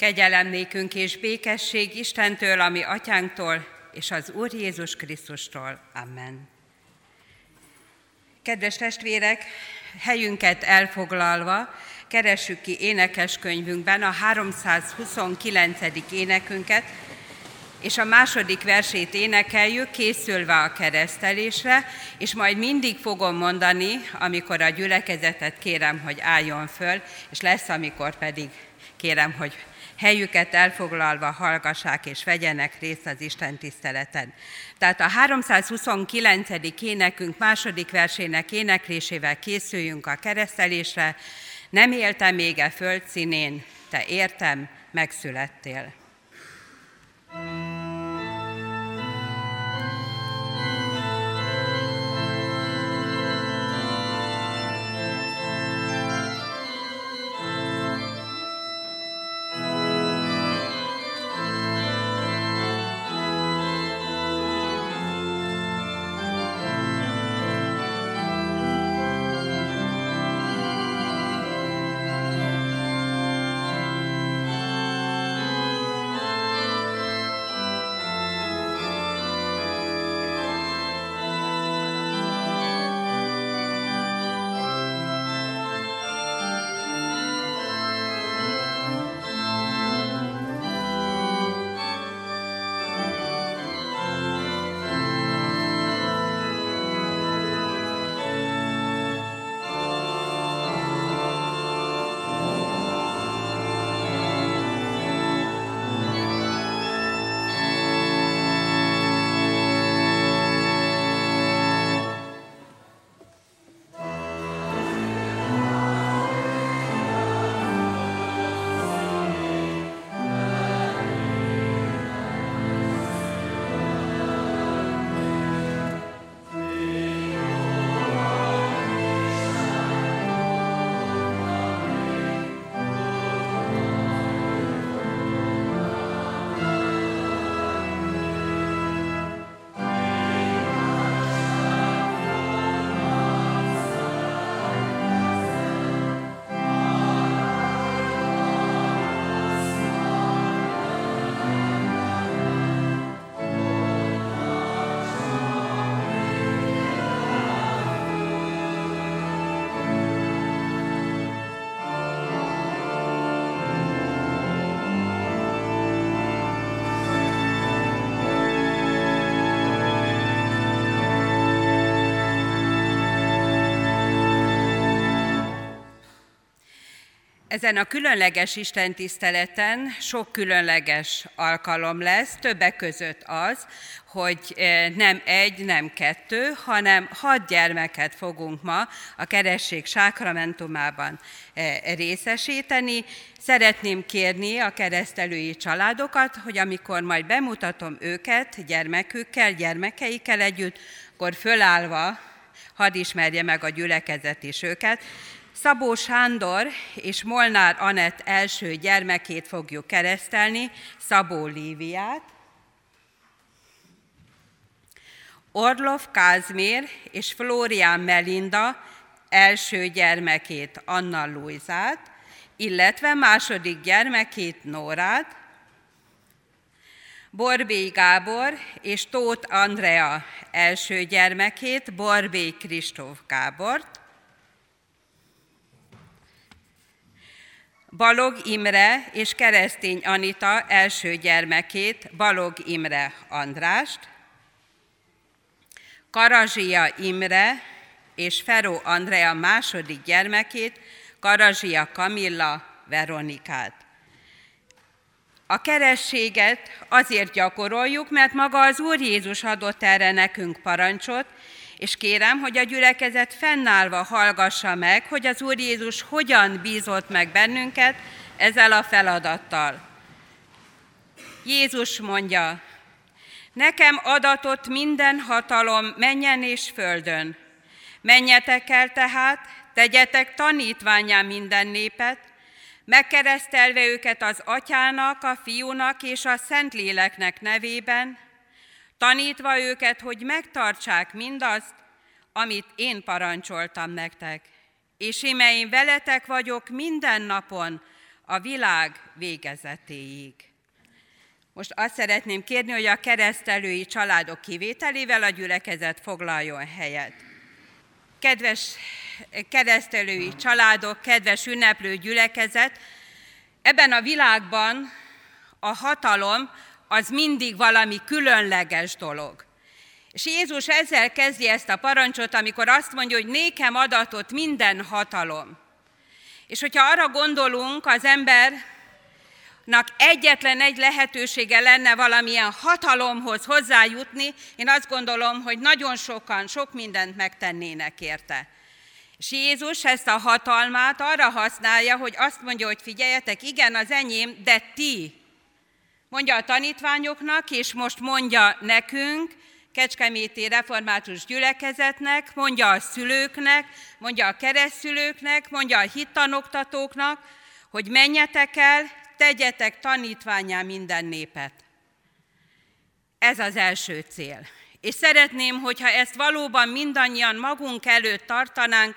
Kegyelem nékünk és békesség Istentől, ami atyánktól, és az Úr Jézus Krisztustól. Amen. Kedves testvérek, helyünket elfoglalva, keressük ki énekeskönyvünkben a 329. énekünket, és a második versét énekeljük, készülve a keresztelésre, és majd mindig fogom mondani, amikor a gyülekezetet kérem, hogy álljon föl, és lesz, amikor pedig kérem, hogy helyüket elfoglalva hallgassák és vegyenek részt az Isten tiszteleten. Tehát a 329. énekünk második versének éneklésével készüljünk a keresztelésre. Nem éltem még e földszínén, te értem, megszülettél. Ezen a különleges Isten tiszteleten sok különleges alkalom lesz, többek között az, hogy eh, nem egy, nem kettő, hanem hat gyermeket fogunk ma a keresség sákramentumában eh, részesíteni. Szeretném kérni a keresztelői családokat, hogy amikor majd bemutatom őket gyermekükkel, gyermekeikkel együtt, akkor fölállva hadd ismerje meg a gyülekezet is őket, Szabó Sándor és Molnár Anett első gyermekét fogjuk keresztelni, Szabó Líviát. Orlov Kázmér és Flórián Melinda első gyermekét, Anna Luizát, illetve második gyermekét, Nórát, Borbély Gábor és Tóth Andrea első gyermekét, Borbély Kristóf Gábort, Balog Imre és Keresztény Anita első gyermekét, Balog Imre Andrást, Karazsia Imre és Feró Andrea második gyermekét, Karazsia Kamilla Veronikát. A kerességet azért gyakoroljuk, mert maga az Úr Jézus adott erre nekünk parancsot, és kérem, hogy a gyülekezet fennállva hallgassa meg, hogy az Úr Jézus hogyan bízott meg bennünket ezzel a feladattal. Jézus mondja, nekem adatott minden hatalom menjen és földön. Menjetek el tehát, tegyetek tanítványá minden népet, megkeresztelve őket az atyának, a fiúnak és a szentléleknek nevében, tanítva őket, hogy megtartsák mindazt, amit én parancsoltam nektek. És ime én veletek vagyok minden napon, a világ végezetéig. Most azt szeretném kérni, hogy a keresztelői családok kivételével a gyülekezet foglaljon helyet. Kedves keresztelői családok, kedves ünneplő gyülekezet, ebben a világban a hatalom az mindig valami különleges dolog. És Jézus ezzel kezdi ezt a parancsot, amikor azt mondja, hogy nékem adatot minden hatalom. És hogyha arra gondolunk, az embernek egyetlen egy lehetősége lenne valamilyen hatalomhoz hozzájutni, én azt gondolom, hogy nagyon sokan sok mindent megtennének érte. És Jézus ezt a hatalmát arra használja, hogy azt mondja, hogy figyeljetek, igen, az enyém, de ti. Mondja a tanítványoknak, és most mondja nekünk, Kecskeméti Református Gyülekezetnek, mondja a szülőknek, mondja a keresztülőknek, mondja a hittanoktatóknak, hogy menjetek el, tegyetek tanítványá minden népet. Ez az első cél. És szeretném, hogyha ezt valóban mindannyian magunk előtt tartanánk,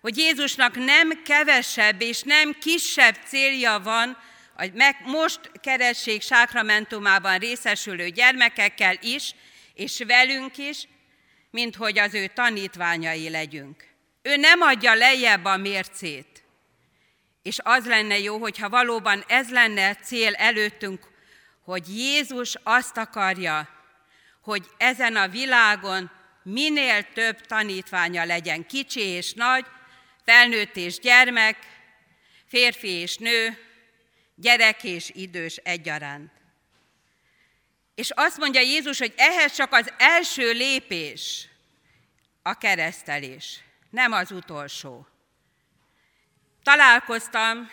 hogy Jézusnak nem kevesebb és nem kisebb célja van a most keresség sákramentumában részesülő gyermekekkel is, és velünk is, mint hogy az ő tanítványai legyünk. Ő nem adja lejjebb a mércét. És az lenne jó, hogyha valóban ez lenne cél előttünk, hogy Jézus azt akarja, hogy ezen a világon minél több tanítványa legyen, kicsi és nagy, felnőtt és gyermek, férfi és nő, gyerek és idős egyaránt. És azt mondja Jézus, hogy ehhez csak az első lépés a keresztelés, nem az utolsó. Találkoztam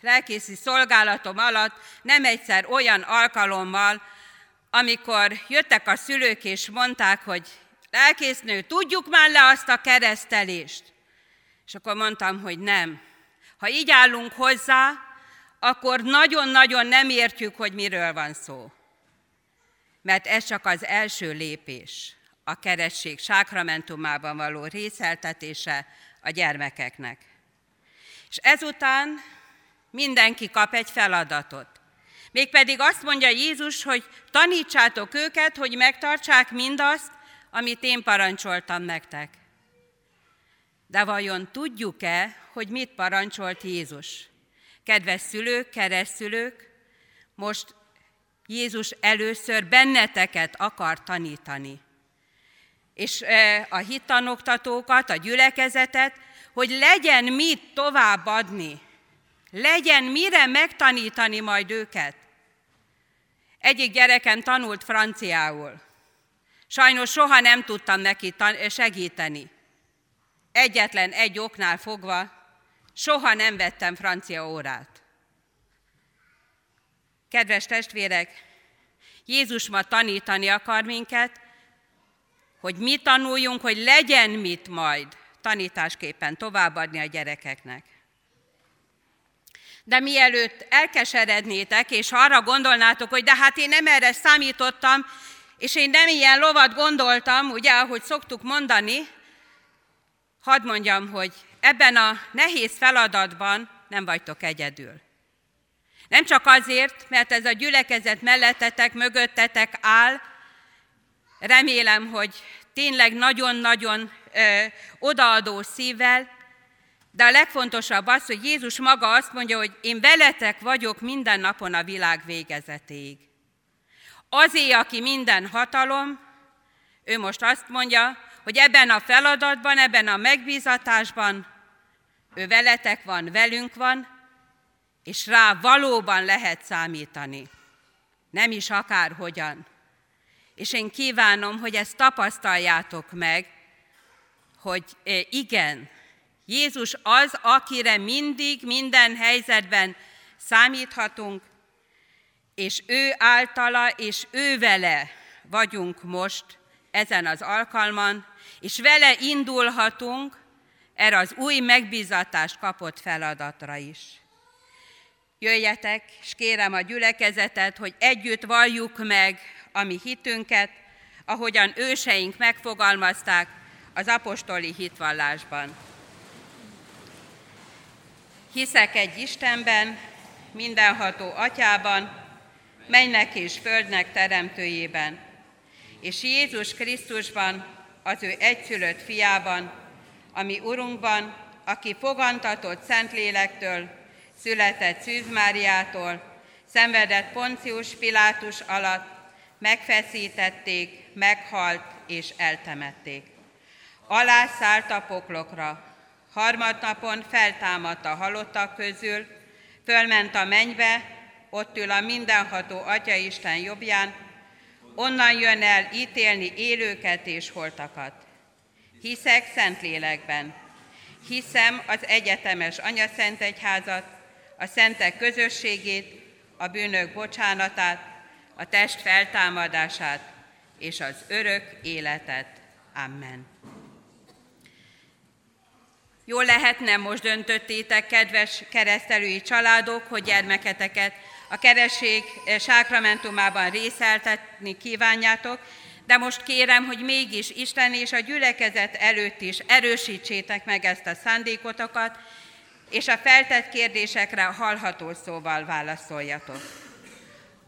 lelkészi szolgálatom alatt nem egyszer olyan alkalommal, amikor jöttek a szülők és mondták, hogy lelkésznő, tudjuk már le azt a keresztelést. És akkor mondtam, hogy nem. Ha így állunk hozzá, akkor nagyon-nagyon nem értjük, hogy miről van szó mert ez csak az első lépés a keresség sákramentumában való részeltetése a gyermekeknek. És ezután mindenki kap egy feladatot. Mégpedig azt mondja Jézus, hogy tanítsátok őket, hogy megtartsák mindazt, amit én parancsoltam nektek. De vajon tudjuk-e, hogy mit parancsolt Jézus? Kedves szülők, keresztülők, most Jézus először benneteket akar tanítani. És e, a hittanoktatókat, a gyülekezetet, hogy legyen mit továbbadni, legyen mire megtanítani majd őket. Egyik gyerekem tanult franciául. Sajnos soha nem tudtam neki segíteni. Egyetlen egy oknál fogva soha nem vettem francia órát. Kedves testvérek, Jézus ma tanítani akar minket, hogy mi tanuljunk, hogy legyen mit majd tanításképpen továbbadni a gyerekeknek. De mielőtt elkeserednétek, és arra gondolnátok, hogy de hát én nem erre számítottam, és én nem ilyen lovat gondoltam, ugye, ahogy szoktuk mondani, hadd mondjam, hogy ebben a nehéz feladatban nem vagytok egyedül. Nem csak azért, mert ez a gyülekezet mellettetek, mögöttetek áll, remélem, hogy tényleg nagyon-nagyon odaadó szívvel, de a legfontosabb az, hogy Jézus maga azt mondja, hogy én veletek vagyok minden napon a világ végezetéig. Azé, aki minden hatalom, ő most azt mondja, hogy ebben a feladatban, ebben a megbízatásban ő veletek van, velünk van, és rá valóban lehet számítani. Nem is akárhogyan. És én kívánom, hogy ezt tapasztaljátok meg, hogy e, igen, Jézus az, akire mindig, minden helyzetben számíthatunk, és ő általa, és ő vele vagyunk most ezen az alkalman, és vele indulhatunk erre az új megbízatást kapott feladatra is. Jöjjetek, és kérem a gyülekezetet, hogy együtt valljuk meg a mi hitünket, ahogyan őseink megfogalmazták az apostoli hitvallásban. Hiszek egy Istenben, mindenható atyában, mennek és földnek teremtőjében, és Jézus Krisztusban, az ő egyszülött fiában, ami Urunkban, aki fogantatott Szentlélektől, született Szűz Máriától, szenvedett Poncius Pilátus alatt, megfeszítették, meghalt és eltemették. Alá szállt a poklokra, harmadnapon feltámadt a halottak közül, fölment a mennybe, ott ül a mindenható Atya Isten jobbján, onnan jön el ítélni élőket és holtakat. Hiszek Szentlélekben, hiszem az egyetemes Anya Szent Egyházat, a szentek közösségét, a bűnök bocsánatát, a test feltámadását és az örök életet. Amen. Jól lehetne most döntöttétek, kedves keresztelői családok, hogy gyermeketeket a keresség sákramentumában részeltetni kívánjátok, de most kérem, hogy mégis Isten és a gyülekezet előtt is erősítsétek meg ezt a szándékotokat, és a feltett kérdésekre hallható szóval válaszoljatok.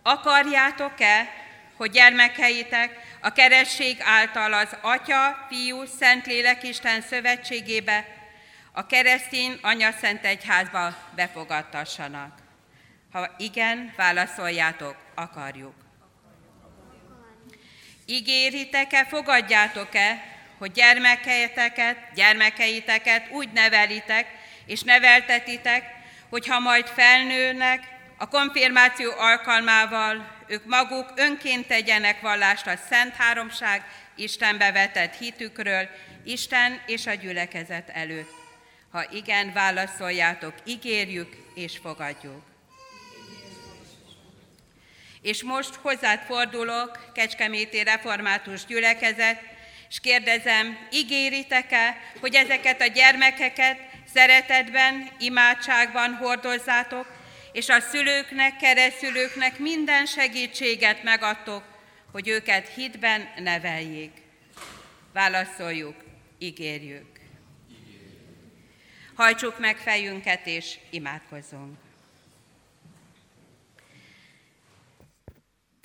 Akarjátok-e, hogy gyermekeitek a keresség által az Atya, Fiú, Szentlélek Isten szövetségébe, a keresztény Anya Szent Egyházba befogadtassanak? Ha igen, válaszoljátok, akarjuk. Ígéritek-e, fogadjátok-e, hogy gyermekeiteket, gyermekeiteket úgy nevelitek és neveltetitek, hogy ha majd felnőnek, a konfirmáció alkalmával ők maguk önként tegyenek vallást a Szent Háromság Istenbe vetett hitükről, Isten és a gyülekezet előtt. Ha igen, válaszoljátok, ígérjük és fogadjuk. És most hozzád fordulok, Kecskeméti Református Gyülekezet, és kérdezem, ígéritek-e, hogy ezeket a gyermekeket szeretetben, imádságban hordozzátok, és a szülőknek, keresztülőknek minden segítséget megadtok, hogy őket hitben neveljék. Válaszoljuk, ígérjük. Hajtsuk meg fejünket és imádkozzunk.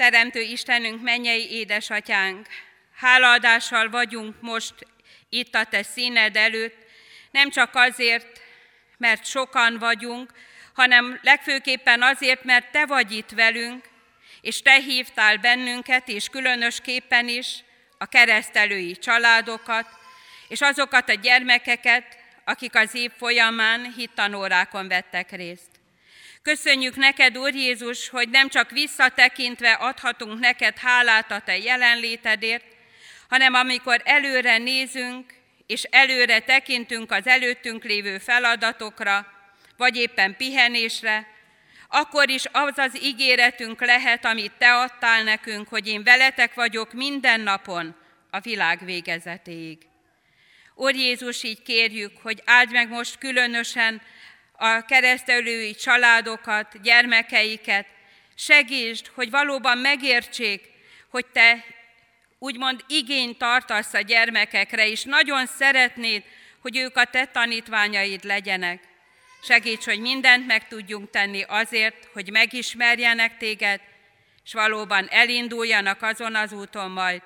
Teremtő Istenünk, mennyei édesatyánk, hálaadással vagyunk most itt a Te színed előtt, nem csak azért, mert sokan vagyunk, hanem legfőképpen azért, mert Te vagy itt velünk, és Te hívtál bennünket, és különösképpen is a keresztelői családokat, és azokat a gyermekeket, akik az év folyamán hittanórákon vettek részt. Köszönjük neked, Úr Jézus, hogy nem csak visszatekintve adhatunk neked hálát a Te jelenlétedért, hanem amikor előre nézünk, és előre tekintünk az előttünk lévő feladatokra, vagy éppen pihenésre, akkor is az az ígéretünk lehet, amit Te adtál nekünk, hogy én veletek vagyok minden napon a világ végezetéig. Úr Jézus, így kérjük, hogy áld meg most különösen a keresztelői családokat, gyermekeiket, segítsd, hogy valóban megértsék, hogy Te úgymond igényt tartasz a gyermekekre, és nagyon szeretnéd, hogy ők a Te tanítványaid legyenek. Segíts, hogy mindent meg tudjunk tenni azért, hogy megismerjenek téged, és valóban elinduljanak azon az úton majd,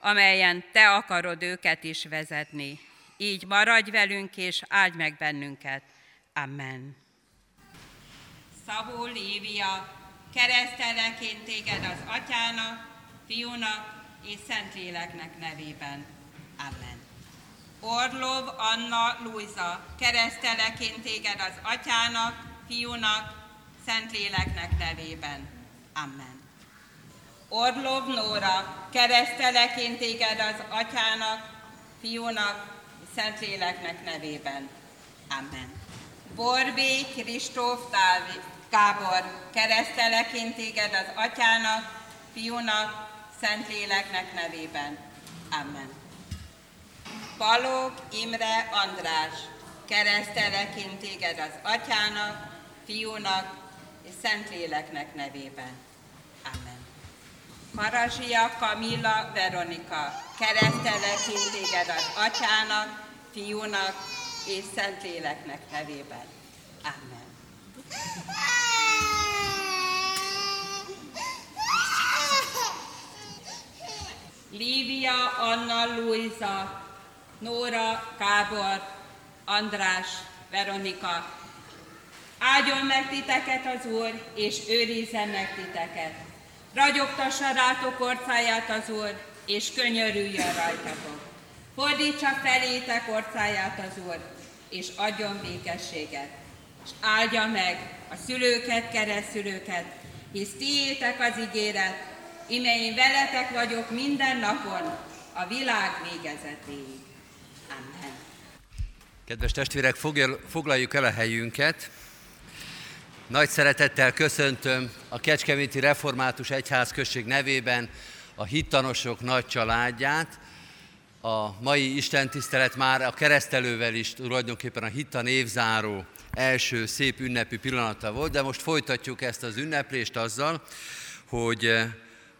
amelyen te akarod őket is vezetni. Így maradj velünk, és áldj meg bennünket. Amen. Szabó Lívia, keresztelek én téged az Atyának, Fiúnak és Szentléleknek nevében. Amen. Orlov Anna Luisa, keresztelek én téged az Atyának, Fiúnak, Szentléleknek nevében. Amen. Orlov Nóra, keresztelek én téged az Atyának, Fiúnak, Szentléleknek nevében. Amen. Borbé Kristóf Dávid, Gábor, keresztelek én téged az Atyának, Fiúnak, Szentléleknek nevében. Amen. Balog Imre András, keresztelek én téged az Atyának, Fiúnak és Szentléleknek nevében. Amen. Marazsia Kamilla Veronika, keresztelek én téged az Atyának, Fiúnak és Szentléleknek nevében. Amen. Lívia Anna Luisa, Nóra Kábor, András, Veronika. Áldjon meg titeket az Úr, és őrizzen meg titeket. Ragyogtassa rátok orcáját az Úr, és könyörüljön rajtatok. Fordítsa felétek orcáját az Úr, és adjon békességet. És áldja meg a szülőket, keresztülőket, hisz tiétek az ígéret, ime én veletek vagyok minden napon, a világ végezetéig. Amen. Kedves testvérek, foglaljuk el a helyünket. Nagy szeretettel köszöntöm a Kecskeméti Református Egyházközség nevében a hittanosok nagy családját. A mai Isten tisztelet már a keresztelővel is tulajdonképpen a hitta névzáró első szép ünnepi pillanata volt, de most folytatjuk ezt az ünneplést azzal, hogy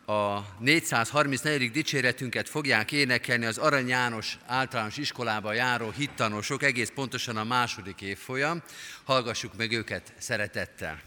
a 434. dicséretünket fogják énekelni az Arany János általános iskolába járó hittanosok, egész pontosan a második évfolyam. Hallgassuk meg őket szeretettel.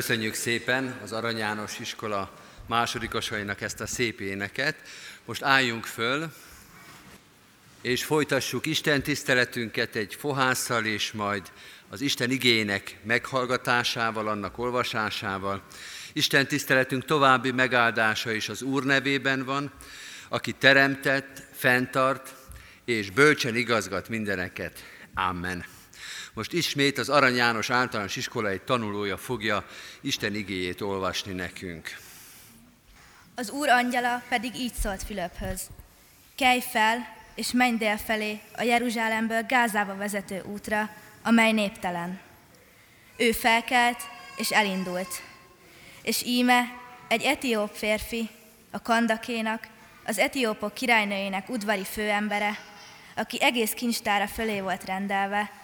Köszönjük szépen az Arany János iskola másodikosainak ezt a szép éneket. Most álljunk föl, és folytassuk Isten tiszteletünket egy fohásszal, és majd az Isten igének meghallgatásával, annak olvasásával. Isten tiszteletünk további megáldása is az Úr nevében van, aki teremtett, fenntart és bölcsen igazgat mindeneket. Amen. Most ismét az Arany János általános iskola egy tanulója fogja Isten igéjét olvasni nekünk. Az Úr angyala pedig így szólt Fülöphöz. Kelj fel, és menj dél a Jeruzsálemből Gázába vezető útra, amely néptelen. Ő felkelt, és elindult. És íme egy etióp férfi, a kandakénak, az etiópok királynőjének udvari főembere, aki egész kincstára fölé volt rendelve,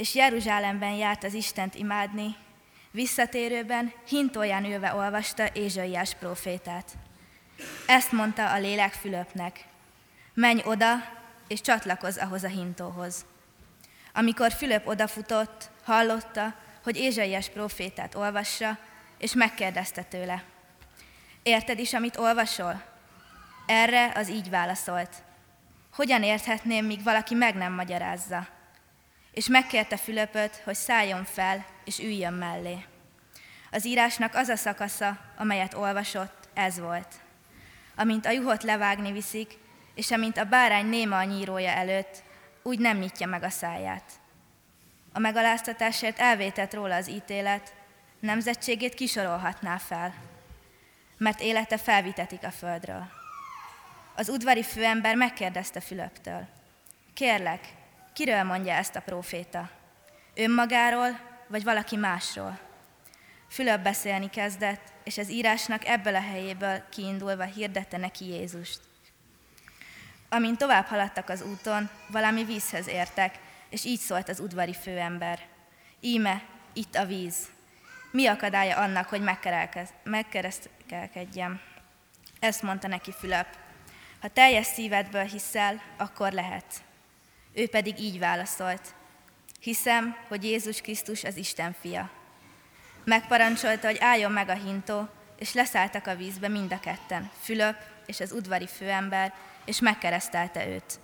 és Jeruzsálemben járt az Istent imádni, visszatérőben hintóján ülve olvasta Ézsaiás profétát. Ezt mondta a lélek Fülöpnek, menj oda, és csatlakozz ahhoz a hintóhoz. Amikor Fülöp odafutott, hallotta, hogy Ézsaiás profétát olvassa, és megkérdezte tőle, érted is, amit olvasol? Erre az így válaszolt, hogyan érthetném, míg valaki meg nem magyarázza? És megkérte Fülöpöt, hogy szálljon fel, és üljön mellé. Az írásnak az a szakasza, amelyet olvasott, ez volt. Amint a juhot levágni viszik, és amint a bárány néma a nyírója előtt, úgy nem nyitja meg a száját. A megaláztatásért elvétett róla az ítélet, nemzetségét kisorolhatná fel, mert élete felvitetik a földről. Az udvari főember megkérdezte Fülöptől, kérlek, Kiről mondja ezt a próféta? Önmagáról, vagy valaki másról? Fülöp beszélni kezdett, és az írásnak ebből a helyéből kiindulva hirdette neki Jézust. Amint tovább haladtak az úton, valami vízhez értek, és így szólt az udvari főember. Íme, itt a víz. Mi akadálya annak, hogy megkeresztelkedjem? Ezt mondta neki Fülöp. Ha teljes szívedből hiszel, akkor lehet. Ő pedig így válaszolt. Hiszem, hogy Jézus Krisztus az Isten fia. Megparancsolta, hogy álljon meg a hintó, és leszálltak a vízbe mind a ketten, Fülöp és az udvari főember, és megkeresztelte őt.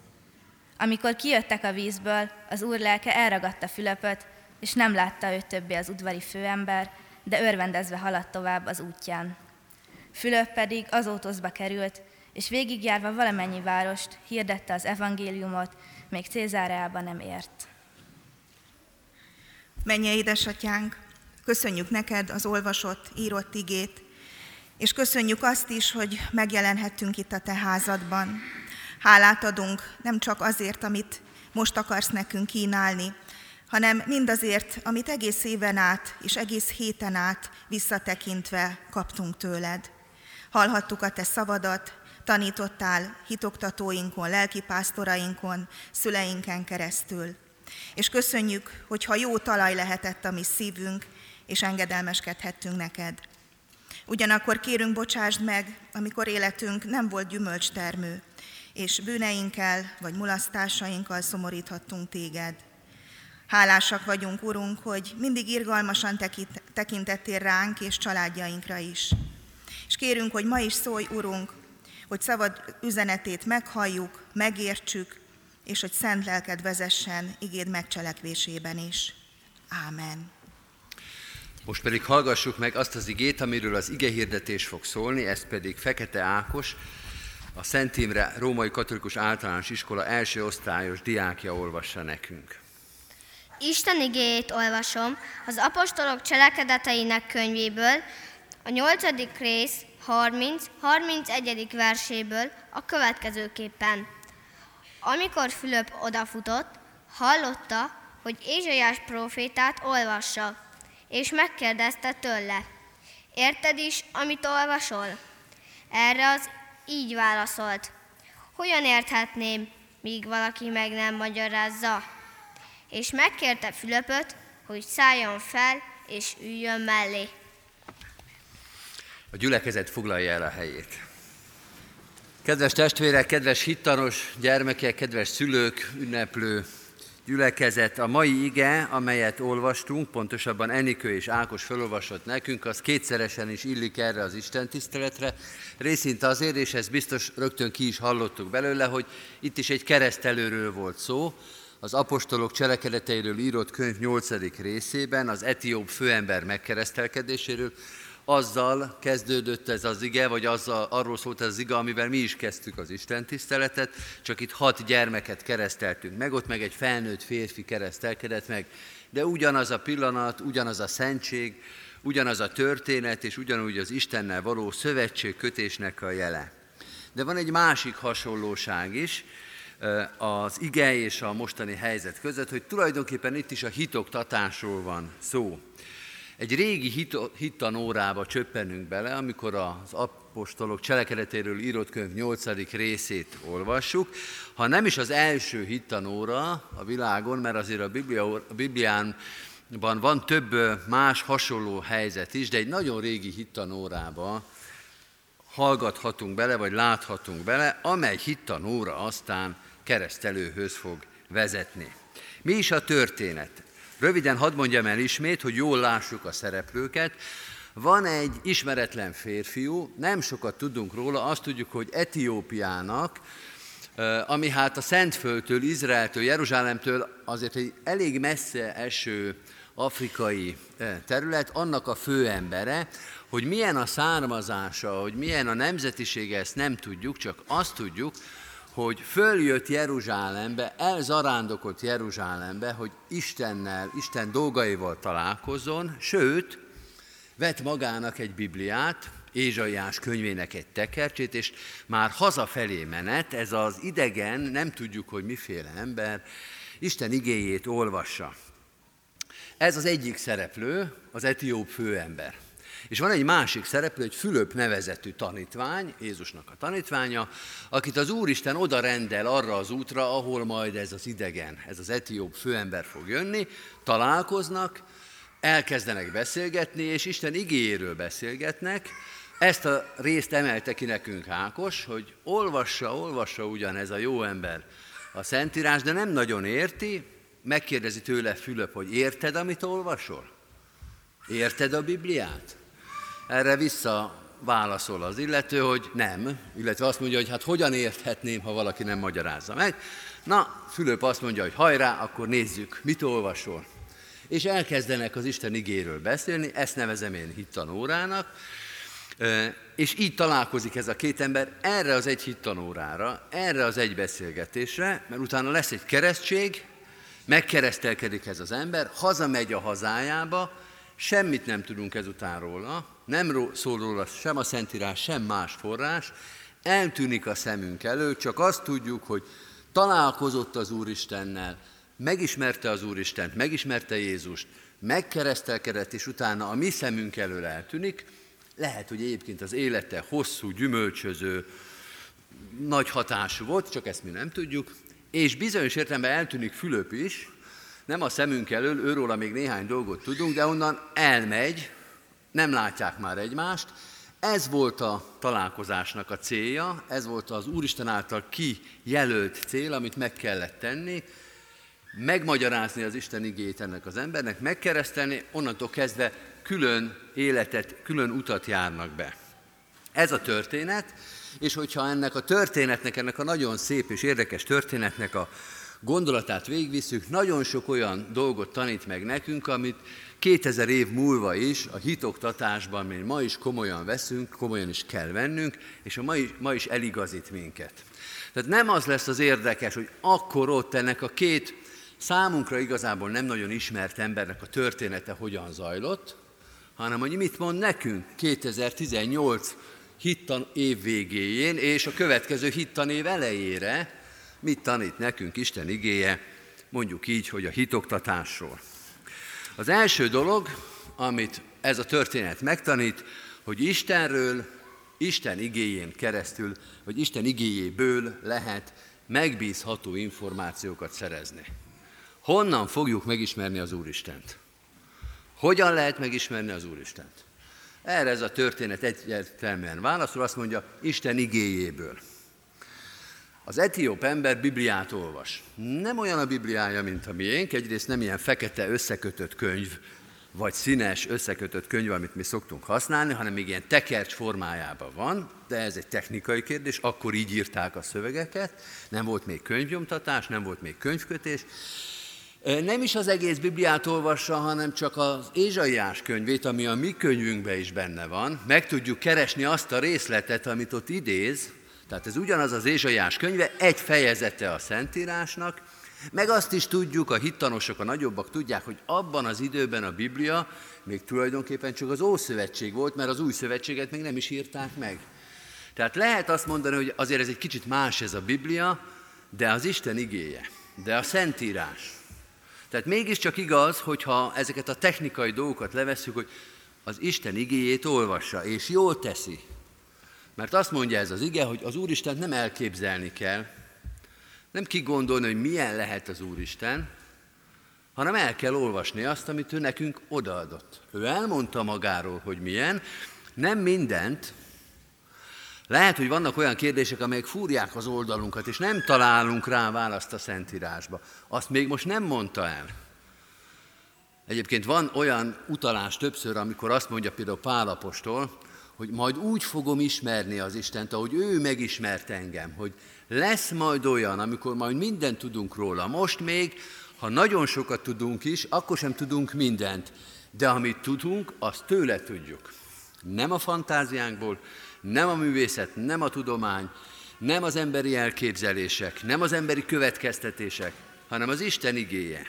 Amikor kijöttek a vízből, az úr lelke elragadta Fülöpöt, és nem látta őt többé az udvari főember, de örvendezve haladt tovább az útján. Fülöp pedig azótozba került, és végigjárva valamennyi várost hirdette az evangéliumot, még Cézáreában nem ért. Menje, édesatyánk, köszönjük neked az olvasott, írott igét, és köszönjük azt is, hogy megjelenhettünk itt a te házadban. Hálát adunk nem csak azért, amit most akarsz nekünk kínálni, hanem mindazért, amit egész éven át és egész héten át visszatekintve kaptunk tőled. Hallhattuk a te szavadat, tanítottál hitoktatóinkon, lelkipásztorainkon, szüleinken keresztül. És köszönjük, hogy ha jó talaj lehetett a mi szívünk, és engedelmeskedhettünk neked. Ugyanakkor kérünk, bocsásd meg, amikor életünk nem volt gyümölcstermő, és bűneinkkel vagy mulasztásainkkal szomoríthattunk téged. Hálásak vagyunk, Urunk, hogy mindig irgalmasan tekintettél ránk és családjainkra is. És kérünk, hogy ma is szólj, Urunk, hogy szabad üzenetét meghalljuk, megértsük, és hogy szent lelked vezessen igéd megcselekvésében is. Ámen. Most pedig hallgassuk meg azt az igét, amiről az ige hirdetés fog szólni, ez pedig Fekete Ákos, a Szent Imre Római Katolikus Általános Iskola első osztályos diákja olvassa nekünk. Isten igéjét olvasom az apostolok cselekedeteinek könyvéből, a nyolcadik rész 30-31. verséből a következőképpen. Amikor Fülöp odafutott, hallotta, hogy Ézsaiás profétát olvassa, és megkérdezte tőle, érted is, amit olvasol? Erre az így válaszolt, hogyan érthetném, míg valaki meg nem magyarázza? És megkérte Fülöpöt, hogy szálljon fel, és üljön mellé. A gyülekezet foglalja el a helyét. Kedves testvérek, kedves hittanos gyermekek, kedves szülők, ünneplő gyülekezet, a mai ige, amelyet olvastunk, pontosabban Enikő és Ákos felolvasott nekünk, az kétszeresen is illik erre az Isten tiszteletre. Részint azért, és ezt biztos rögtön ki is hallottuk belőle, hogy itt is egy keresztelőről volt szó, az apostolok cselekedeteiről írott könyv 8. részében, az etióp főember megkeresztelkedéséről, azzal kezdődött ez az ige, vagy azzal, arról szólt ez az ige, amivel mi is kezdtük az Isten tiszteletet, csak itt hat gyermeket kereszteltünk meg, ott meg egy felnőtt férfi keresztelkedett meg, de ugyanaz a pillanat, ugyanaz a szentség, ugyanaz a történet, és ugyanúgy az Istennel való szövetségkötésnek a jele. De van egy másik hasonlóság is, az ige és a mostani helyzet között, hogy tulajdonképpen itt is a hitoktatásról van szó. Egy régi hittanórába csöppenünk bele, amikor az apostolok cselekedetéről írott könyv 8. részét olvassuk. Ha nem is az első hittanóra a világon, mert azért a, Biblia, a Bibliánban van több más hasonló helyzet is, de egy nagyon régi hittanórába hallgathatunk bele, vagy láthatunk bele, amely hittanóra aztán keresztelőhöz fog vezetni. Mi is a történet? Röviden hadd mondjam el ismét, hogy jól lássuk a szereplőket. Van egy ismeretlen férfiú, nem sokat tudunk róla, azt tudjuk, hogy Etiópiának, ami hát a Szentföldtől, Izraeltől, Jeruzsálemtől azért egy elég messze eső afrikai terület, annak a főembere, hogy milyen a származása, hogy milyen a nemzetisége, ezt nem tudjuk, csak azt tudjuk, hogy följött Jeruzsálembe, elzarándokolt Jeruzsálembe, hogy Istennel, Isten dolgaival találkozzon, sőt, vett magának egy Bibliát, Ézsaiás könyvének egy tekercsét, és már hazafelé menet, ez az idegen, nem tudjuk, hogy miféle ember, Isten igéjét olvassa. Ez az egyik szereplő, az etióp főember. És van egy másik szereplő, egy Fülöp nevezetű tanítvány, Jézusnak a tanítványa, akit az Úristen oda rendel arra az útra, ahol majd ez az idegen, ez az etióp főember fog jönni, találkoznak, elkezdenek beszélgetni, és Isten igéjéről beszélgetnek. Ezt a részt emelte ki nekünk Ákos, hogy olvassa, olvassa ugyan ez a jó ember a Szentírás, de nem nagyon érti, megkérdezi tőle Fülöp, hogy érted, amit olvasol? Érted a Bibliát? Erre vissza válaszol az illető, hogy nem, illetve azt mondja, hogy hát hogyan érthetném, ha valaki nem magyarázza meg. Na, Fülöp azt mondja, hogy hajrá, akkor nézzük, mit olvasol. És elkezdenek az Isten igéről beszélni, ezt nevezem én hittanórának, és így találkozik ez a két ember erre az egy hittanórára, erre az egy beszélgetésre, mert utána lesz egy keresztség, megkeresztelkedik ez az ember, hazamegy a hazájába, semmit nem tudunk ezután róla, nem szól róla sem a Szentírás, sem más forrás, eltűnik a szemünk elő, csak azt tudjuk, hogy találkozott az Úristennel, megismerte az Úristent, megismerte Jézust, megkeresztelkedett, és utána a mi szemünk elől eltűnik. Lehet, hogy egyébként az élete hosszú, gyümölcsöző, nagy hatású volt, csak ezt mi nem tudjuk, és bizonyos értelemben eltűnik Fülöp is, nem a szemünk elől, őróla még néhány dolgot tudunk, de onnan elmegy, nem látják már egymást. Ez volt a találkozásnak a célja, ez volt az Úristen által kijelölt cél, amit meg kellett tenni, megmagyarázni az Isten igét ennek az embernek, megkeresztelni, onnantól kezdve külön életet, külön utat járnak be. Ez a történet, és hogyha ennek a történetnek, ennek a nagyon szép és érdekes történetnek a gondolatát végigvisszük, nagyon sok olyan dolgot tanít meg nekünk, amit 2000 év múlva is a hitoktatásban, mint ma is komolyan veszünk, komolyan is kell vennünk, és a ma is, ma is eligazít minket. Tehát nem az lesz az érdekes, hogy akkor ott ennek a két számunkra igazából nem nagyon ismert embernek a története hogyan zajlott, hanem hogy mit mond nekünk 2018 hittan év végéjén és a következő hittan év elejére, mit tanít nekünk Isten igéje, mondjuk így, hogy a hitoktatásról. Az első dolog, amit ez a történet megtanít, hogy Istenről, Isten igéjén keresztül, vagy Isten igéjéből lehet megbízható információkat szerezni. Honnan fogjuk megismerni az Úristent? Hogyan lehet megismerni az Úristent? Erre ez a történet egyértelműen válaszol, azt mondja, Isten igéjéből. Az etióp ember Bibliát olvas. Nem olyan a Bibliája, mint a miénk, egyrészt nem ilyen fekete összekötött könyv, vagy színes összekötött könyv, amit mi szoktunk használni, hanem még ilyen tekercs formájában van, de ez egy technikai kérdés, akkor így írták a szövegeket, nem volt még könyvnyomtatás, nem volt még könyvkötés, nem is az egész Bibliát olvassa, hanem csak az Ézsaiás könyvét, ami a mi könyvünkben is benne van. Meg tudjuk keresni azt a részletet, amit ott idéz, tehát ez ugyanaz az Ézsaiás könyve, egy fejezete a Szentírásnak, meg azt is tudjuk, a hittanosok, a nagyobbak tudják, hogy abban az időben a Biblia még tulajdonképpen csak az Ószövetség volt, mert az Új Szövetséget még nem is írták meg. Tehát lehet azt mondani, hogy azért ez egy kicsit más ez a Biblia, de az Isten igéje, de a Szentírás. Tehát mégiscsak igaz, hogyha ezeket a technikai dolgokat levesszük, hogy az Isten igéjét olvassa, és jól teszi, mert azt mondja ez az ige, hogy az Úristen nem elképzelni kell, nem kigondolni, hogy milyen lehet az Úristen, hanem el kell olvasni azt, amit ő nekünk odaadott. Ő elmondta magáról, hogy milyen, nem mindent, lehet, hogy vannak olyan kérdések, amelyek fúrják az oldalunkat, és nem találunk rá választ a Szentírásba. Azt még most nem mondta el. Egyébként van olyan utalás többször, amikor azt mondja például Pálapostól, hogy majd úgy fogom ismerni az Istent, ahogy ő megismert engem, hogy lesz majd olyan, amikor majd mindent tudunk róla. Most még, ha nagyon sokat tudunk is, akkor sem tudunk mindent, de amit tudunk, azt tőle tudjuk. Nem a fantáziánkból, nem a művészet, nem a tudomány, nem az emberi elképzelések, nem az emberi következtetések, hanem az Isten igéje.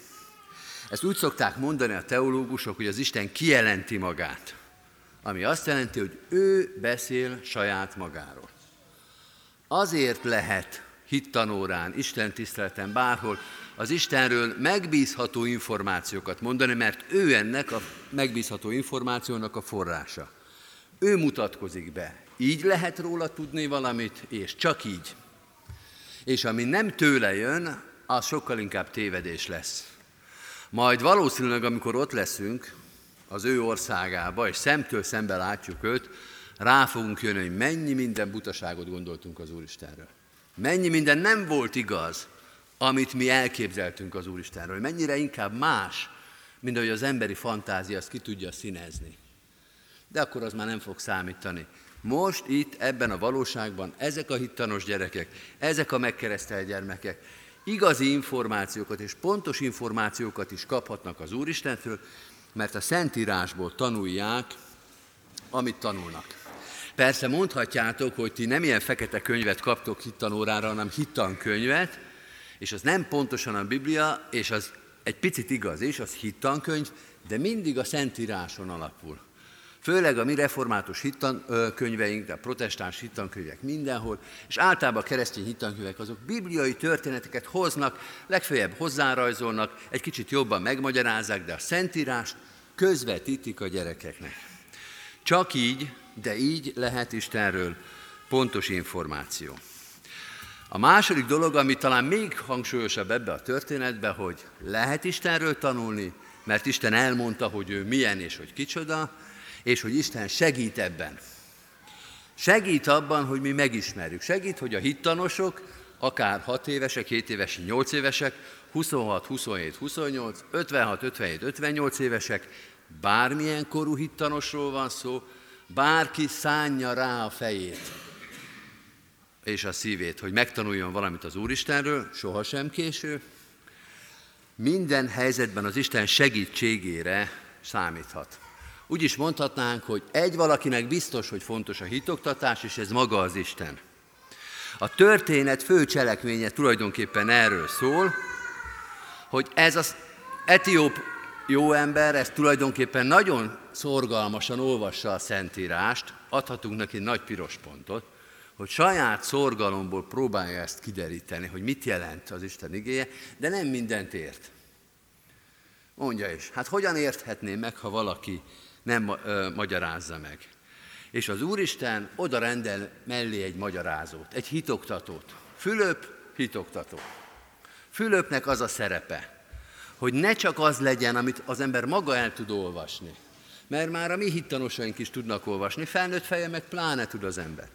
Ezt úgy szokták mondani a teológusok, hogy az Isten kijelenti magát ami azt jelenti, hogy ő beszél saját magáról. Azért lehet hittanórán, Isten tiszteleten, bárhol az Istenről megbízható információkat mondani, mert ő ennek a megbízható információnak a forrása. Ő mutatkozik be. Így lehet róla tudni valamit, és csak így. És ami nem tőle jön, az sokkal inkább tévedés lesz. Majd valószínűleg, amikor ott leszünk, az ő országába, és szemtől szembe látjuk őt, rá fogunk jönni, hogy mennyi minden butaságot gondoltunk az Úristenről. Mennyi minden nem volt igaz, amit mi elképzeltünk az Úristenről. Mennyire inkább más, mint ahogy az emberi fantázia azt ki tudja színezni. De akkor az már nem fog számítani. Most itt, ebben a valóságban, ezek a hittanos gyerekek, ezek a megkeresztelt gyermekek igazi információkat és pontos információkat is kaphatnak az Úristentől, mert a Szentírásból tanulják, amit tanulnak. Persze mondhatjátok, hogy ti nem ilyen fekete könyvet kaptok hittanórára, hanem hittankönyvet, és az nem pontosan a Biblia, és az egy picit igaz is, az hittankönyv, de mindig a Szentíráson alapul. Főleg a mi református hittankönyveink, a protestáns hittankönyvek mindenhol, és általában a keresztény hittankönyvek azok bibliai történeteket hoznak, legfeljebb hozzárajzolnak, egy kicsit jobban megmagyarázzák, de a Szentírást közvetítik a gyerekeknek. Csak így, de így lehet Istenről pontos információ. A második dolog, ami talán még hangsúlyosabb ebbe a történetbe, hogy lehet Istenről tanulni, mert Isten elmondta, hogy ő milyen és hogy kicsoda, és hogy Isten segít ebben. Segít abban, hogy mi megismerjük. Segít, hogy a hittanosok, akár 6 évesek, 7 évesek, 8 évesek, 26, 27, 28, 56, 57, 58 évesek, bármilyen korú hittanosról van szó, bárki szánja rá a fejét és a szívét, hogy megtanuljon valamit az Úristenről, sohasem késő, minden helyzetben az Isten segítségére számíthat. Úgy is mondhatnánk, hogy egy valakinek biztos, hogy fontos a hitoktatás, és ez maga az Isten. A történet fő cselekménye tulajdonképpen erről szól, hogy ez az etióp jó ember, ez tulajdonképpen nagyon szorgalmasan olvassa a Szentírást, adhatunk neki nagy piros pontot, hogy saját szorgalomból próbálja ezt kideríteni, hogy mit jelent az Isten igéje, de nem mindent ért. Mondja is, hát hogyan érthetném meg, ha valaki nem ö, magyarázza meg. És az Úristen oda rendel mellé egy magyarázót, egy hitoktatót. Fülöp hitoktató. Fülöpnek az a szerepe, hogy ne csak az legyen, amit az ember maga el tud olvasni. Mert már a mi hittanosaink is tudnak olvasni, felnőtt feje meg pláne tud az ember.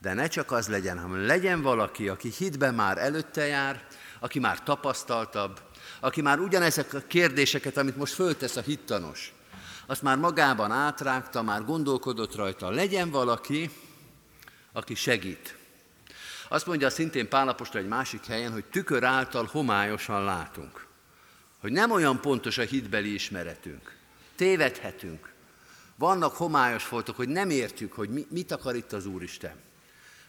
De ne csak az legyen, hanem legyen valaki, aki hitben már előtte jár, aki már tapasztaltabb, aki már ugyanezek a kérdéseket, amit most föltesz a hittanos, azt már magában átrágta, már gondolkodott rajta. Legyen valaki, aki segít. Azt mondja szintén Pálapostól egy másik helyen, hogy tükör által homályosan látunk. Hogy nem olyan pontos a hitbeli ismeretünk. Tévedhetünk. Vannak homályos foltok, hogy nem értjük, hogy mit akar itt az Úristen.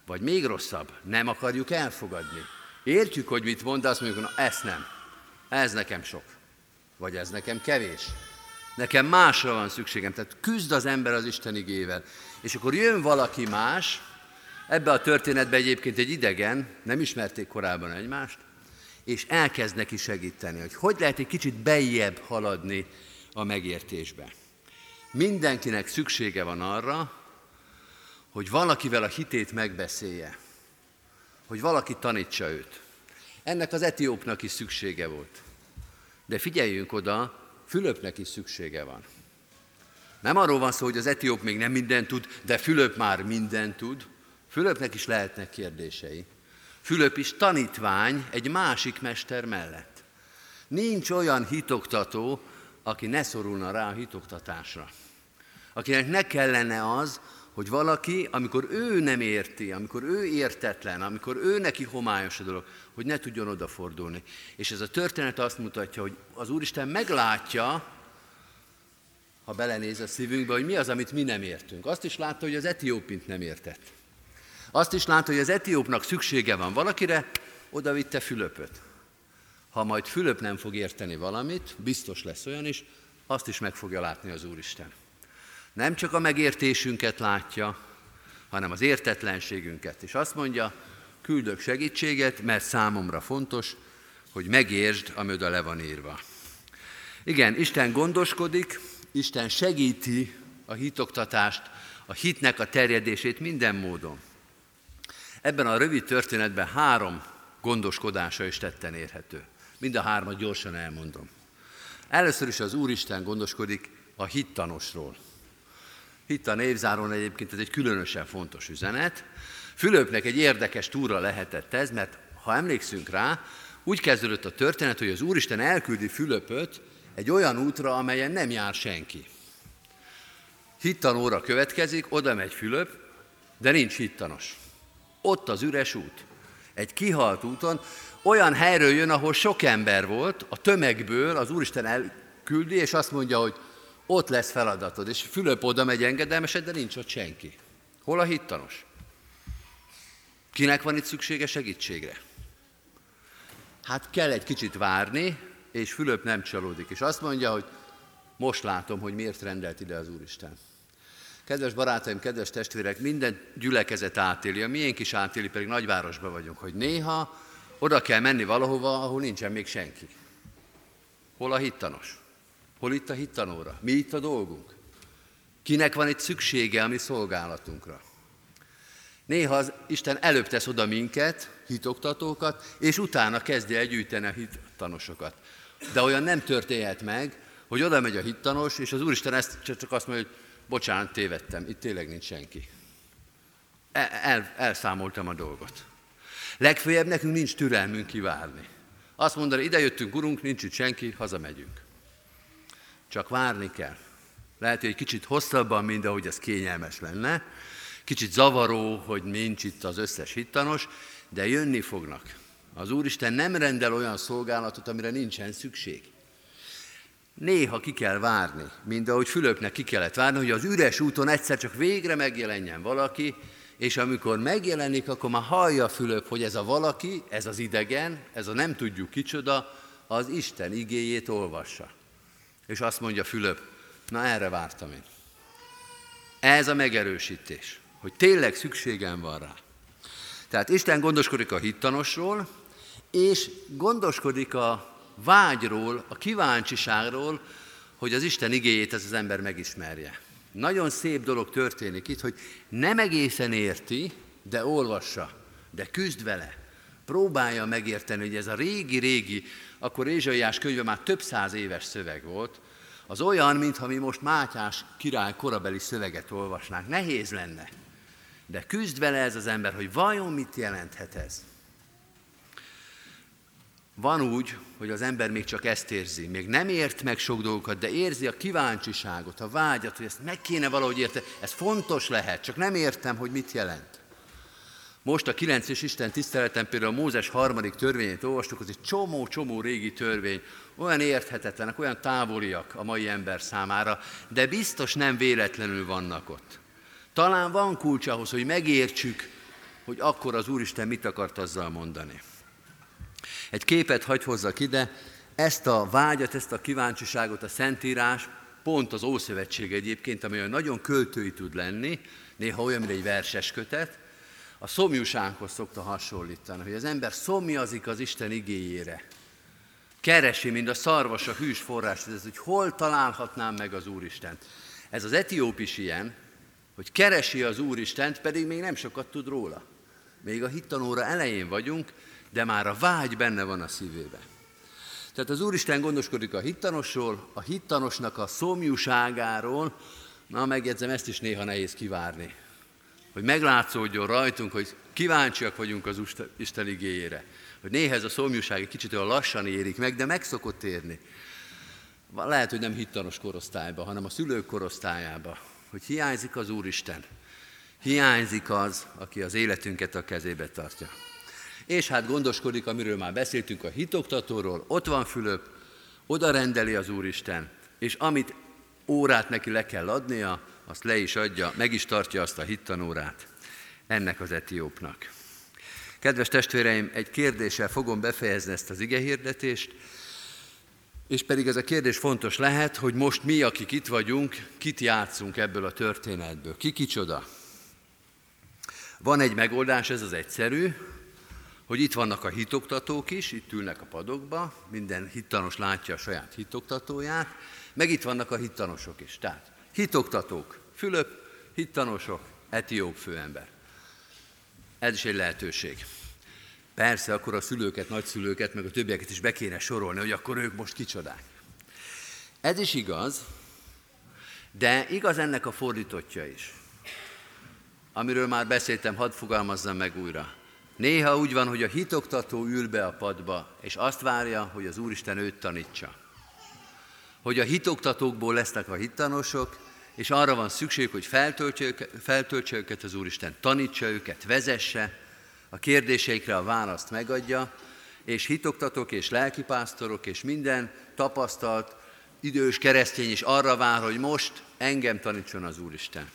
Vagy még rosszabb, nem akarjuk elfogadni. Értjük, hogy mit mond, de azt mondjuk, na ezt nem. Ez nekem sok. Vagy ez nekem kevés. Nekem másra van szükségem. Tehát küzd az ember az Isten igével. És akkor jön valaki más, ebbe a történetbe egyébként egy idegen, nem ismerték korábban egymást, és elkezd neki segíteni, hogy hogy lehet egy kicsit bejjebb haladni a megértésbe. Mindenkinek szüksége van arra, hogy valakivel a hitét megbeszélje, hogy valaki tanítsa őt. Ennek az etiópnak is szüksége volt. De figyeljünk oda, Fülöpnek is szüksége van. Nem arról van szó, hogy az etióp még nem mindent tud, de Fülöp már mindent tud. Fülöpnek is lehetnek kérdései. Fülöp is tanítvány egy másik mester mellett. Nincs olyan hitoktató, aki ne szorulna rá a hitoktatásra. Akinek ne kellene az, hogy valaki, amikor ő nem érti, amikor ő értetlen, amikor ő neki homályos a dolog, hogy ne tudjon odafordulni. És ez a történet azt mutatja, hogy az Úristen meglátja, ha belenéz a szívünkbe, hogy mi az, amit mi nem értünk. Azt is látta, hogy az etiópint nem értett. Azt is látta, hogy az etiópnak szüksége van valakire, oda vitte Fülöpöt. Ha majd Fülöp nem fog érteni valamit, biztos lesz olyan is, azt is meg fogja látni az Úristen. Nem csak a megértésünket látja, hanem az értetlenségünket. És azt mondja, küldök segítséget, mert számomra fontos, hogy megértsd, ami oda le van írva. Igen, Isten gondoskodik, Isten segíti a hitoktatást, a hitnek a terjedését minden módon. Ebben a rövid történetben három gondoskodása is tetten érhető. Mind a hármat gyorsan elmondom. Először is az Úristen gondoskodik a hittanosról. Hitta névzáron egyébként ez egy különösen fontos üzenet. Fülöpnek egy érdekes túra lehetett ez, mert ha emlékszünk rá, úgy kezdődött a történet, hogy az Úristen elküldi Fülöpöt egy olyan útra, amelyen nem jár senki. Hittanóra következik, oda megy Fülöp, de nincs hittanos. Ott az üres út. Egy kihalt úton, olyan helyről jön, ahol sok ember volt, a tömegből az Úristen elküldi, és azt mondja, hogy ott lesz feladatod. És Fülöp oda megy engedelmeset, de nincs ott senki. Hol a hittanos? Kinek van itt szüksége segítségre? Hát kell egy kicsit várni, és Fülöp nem csalódik. És azt mondja, hogy most látom, hogy miért rendelt ide az Úristen. Kedves barátaim, kedves testvérek, minden gyülekezet átéli, a miénk is átéli, pedig nagyvárosban vagyunk, hogy néha oda kell menni valahova, ahol nincsen még senki. Hol a hittanos? Hol itt a hittanóra? Mi itt a dolgunk? Kinek van itt szüksége a mi szolgálatunkra? Néha az Isten előbb tesz oda minket, hitoktatókat, és utána kezdi el gyűjteni a hittanosokat. De olyan nem történhet meg, hogy oda megy a hittanos, és az Úristen ezt csak azt mondja, hogy bocsánat, tévedtem, itt tényleg nincs senki. El, el, elszámoltam a dolgot. Legfőjebb nekünk nincs türelmünk kivárni. Azt mondani, ide jöttünk, urunk, nincs itt senki, hazamegyünk. Csak várni kell. Lehet, hogy egy kicsit hosszabban, mint ahogy ez kényelmes lenne. Kicsit zavaró, hogy nincs itt az összes hittanos, de jönni fognak. Az Úristen nem rendel olyan szolgálatot, amire nincsen szükség. Néha ki kell várni, mint ahogy Fülöpnek ki kellett várni, hogy az üres úton egyszer csak végre megjelenjen valaki, és amikor megjelenik, akkor már hallja Fülöp, hogy ez a valaki, ez az idegen, ez a nem tudjuk kicsoda, az Isten igéjét olvassa. És azt mondja Fülöp, na erre vártam én. Ez a megerősítés, hogy tényleg szükségem van rá. Tehát Isten gondoskodik a hittanosról, és gondoskodik a vágyról, a kíváncsiságról, hogy az Isten igéjét ez az ember megismerje. Nagyon szép dolog történik itt, hogy nem egészen érti, de olvassa, de küzd vele. Próbálja megérteni, hogy ez a régi-régi, akkor Ézsaiás könyve már több száz éves szöveg volt, az olyan, mintha mi most Mátyás király korabeli szöveget olvasnánk. Nehéz lenne. De küzd vele ez az ember, hogy vajon mit jelenthet ez. Van úgy, hogy az ember még csak ezt érzi, még nem ért meg sok dolgokat, de érzi a kíváncsiságot, a vágyat, hogy ezt meg kéne valahogy érteni. Ez fontos lehet, csak nem értem, hogy mit jelent. Most a 9 és Isten tiszteleten például a Mózes harmadik törvényét olvastuk, az egy csomó-csomó régi törvény, olyan érthetetlenek, olyan távoliak a mai ember számára, de biztos nem véletlenül vannak ott. Talán van kulcs ahhoz, hogy megértsük, hogy akkor az Úristen mit akart azzal mondani. Egy képet hagy hozzak ide, ezt a vágyat, ezt a kíváncsiságot a Szentírás, pont az Ószövetség egyébként, ami olyan nagyon költői tud lenni, néha olyan, mint egy verses kötet, a szomjúsághoz szokta hasonlítani, hogy az ember szomjazik az Isten igéjére. Keresi, mint a szarvas a hűs forrást, ez, hogy hol találhatnám meg az Úristent. Ez az etióp is ilyen, hogy keresi az Úristent, pedig még nem sokat tud róla. Még a hittanóra elején vagyunk, de már a vágy benne van a szívébe. Tehát az Úristen gondoskodik a hittanosról, a hittanosnak a szomjúságáról, na megjegyzem, ezt is néha nehéz kivárni. Hogy meglátszódjon rajtunk, hogy kíváncsiak vagyunk az Isten igéjére. Hogy néha ez a szomjúság egy kicsit olyan lassan érik meg, de meg szokott érni. Lehet, hogy nem hittanos korosztályba, hanem a szülők korosztályába. Hogy hiányzik az Úristen. Hiányzik az, aki az életünket a kezébe tartja és hát gondoskodik, amiről már beszéltünk, a hitoktatóról, ott van Fülöp, oda rendeli az Úristen, és amit órát neki le kell adnia, azt le is adja, meg is tartja azt a hittanórát ennek az etiópnak. Kedves testvéreim, egy kérdéssel fogom befejezni ezt az igehirdetést, és pedig ez a kérdés fontos lehet, hogy most mi, akik itt vagyunk, kit játszunk ebből a történetből. Ki kicsoda? Van egy megoldás, ez az egyszerű, hogy itt vannak a hitoktatók is, itt ülnek a padokba, minden hittanos látja a saját hitoktatóját, meg itt vannak a hittanosok is. Tehát hitoktatók, Fülöp, hittanosok, etióp főember. Ez is egy lehetőség. Persze, akkor a szülőket, nagyszülőket, meg a többieket is be kéne sorolni, hogy akkor ők most kicsodák. Ez is igaz, De igaz ennek a fordítottja is. Amiről már beszéltem, hadd fogalmazzam meg újra. Néha úgy van, hogy a hitoktató ül be a padba, és azt várja, hogy az Úristen őt tanítsa. Hogy a hitoktatókból lesznek a hittanosok, és arra van szükség, hogy feltöltse őket az Úristen, tanítsa őket, vezesse, a kérdéseikre a választ megadja, és hitoktatók és lelkipásztorok és minden tapasztalt idős keresztény is arra vár, hogy most engem tanítson az Úristen.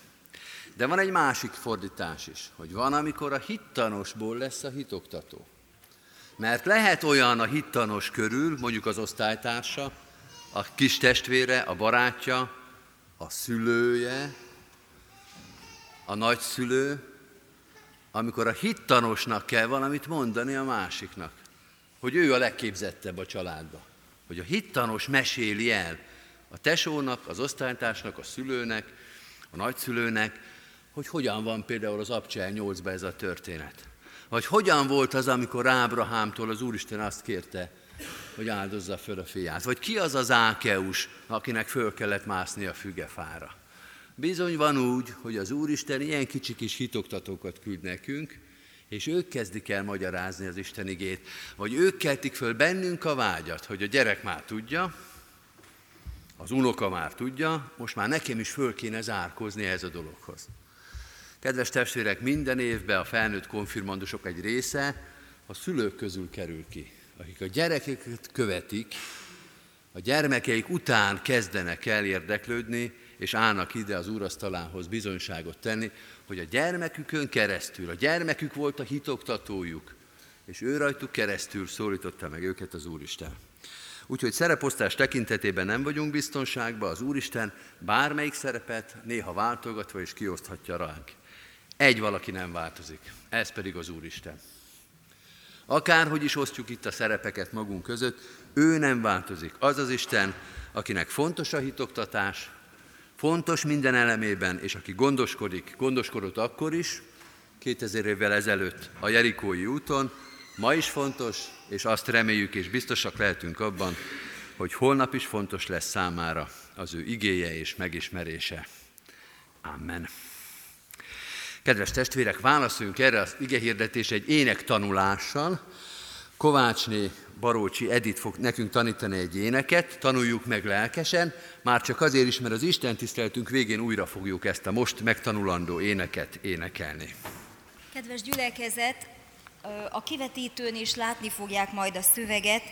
De van egy másik fordítás is, hogy van, amikor a hittanosból lesz a hitoktató. Mert lehet olyan a hittanos körül, mondjuk az osztálytársa, a kis testvére, a barátja, a szülője, a nagyszülő, amikor a hittanosnak kell valamit mondani a másiknak, hogy ő a legképzettebb a családba. Hogy a hittanos meséli el a tesónak, az osztálytársnak, a szülőnek, a nagyszülőnek, hogy hogyan van például az Abcsel 8 ez a történet. Vagy hogyan volt az, amikor Ábrahámtól az Úristen azt kérte, hogy áldozza föl a fiát. Vagy ki az az Ákeus, akinek föl kellett mászni a fügefára. Bizony van úgy, hogy az Úristen ilyen kicsi kis hitoktatókat küld nekünk, és ők kezdik el magyarázni az Isten igét, vagy ők keltik föl bennünk a vágyat, hogy a gyerek már tudja, az unoka már tudja, most már nekem is föl kéne zárkozni ez a dologhoz. Kedves testvérek, minden évben a felnőtt konfirmandusok egy része a szülők közül kerül ki, akik a gyerekeket követik, a gyermekeik után kezdenek el érdeklődni, és állnak ide az úrasztalához bizonyságot tenni, hogy a gyermekükön keresztül, a gyermekük volt a hitoktatójuk, és ő rajtuk keresztül szólította meg őket az Úristen. Úgyhogy szereposztás tekintetében nem vagyunk biztonságban, az Úristen bármelyik szerepet néha váltogatva is kioszthatja ránk. Egy valaki nem változik, ez pedig az Úristen. Akárhogy is osztjuk itt a szerepeket magunk között, ő nem változik. Az az Isten, akinek fontos a hitoktatás, fontos minden elemében, és aki gondoskodik, gondoskodott akkor is, 2000 évvel ezelőtt a Jerikói úton, ma is fontos, és azt reméljük és biztosak lehetünk abban, hogy holnap is fontos lesz számára az ő igéje és megismerése. Amen. Kedves testvérek, válaszoljunk erre az igehirdetés egy ének tanulással. Kovácsné Barócsi Edit fog nekünk tanítani egy éneket, tanuljuk meg lelkesen, már csak azért is, mert az Isten tiszteltünk végén újra fogjuk ezt a most megtanulandó éneket énekelni. Kedves gyülekezet, a kivetítőn is látni fogják majd a szöveget,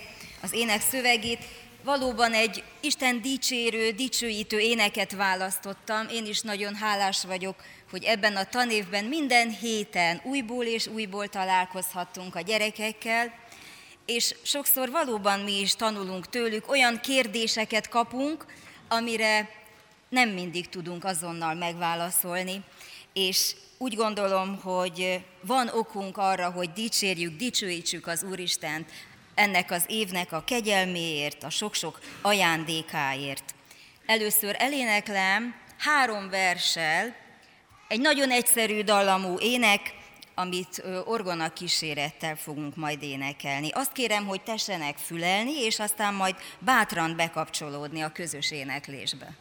az ének szövegét. Valóban egy Isten dicsérő, dicsőítő éneket választottam. Én is nagyon hálás vagyok, hogy ebben a tanévben minden héten újból és újból találkozhattunk a gyerekekkel, és sokszor valóban mi is tanulunk tőlük, olyan kérdéseket kapunk, amire nem mindig tudunk azonnal megválaszolni, és úgy gondolom, hogy van okunk arra, hogy dicsérjük, dicsőítsük az Úristent ennek az évnek a kegyelméért, a sok-sok ajándékáért. Először eléneklem három verssel egy nagyon egyszerű dallamú ének, amit orgona kísérettel fogunk majd énekelni. Azt kérem, hogy tessenek fülelni, és aztán majd bátran bekapcsolódni a közös éneklésbe.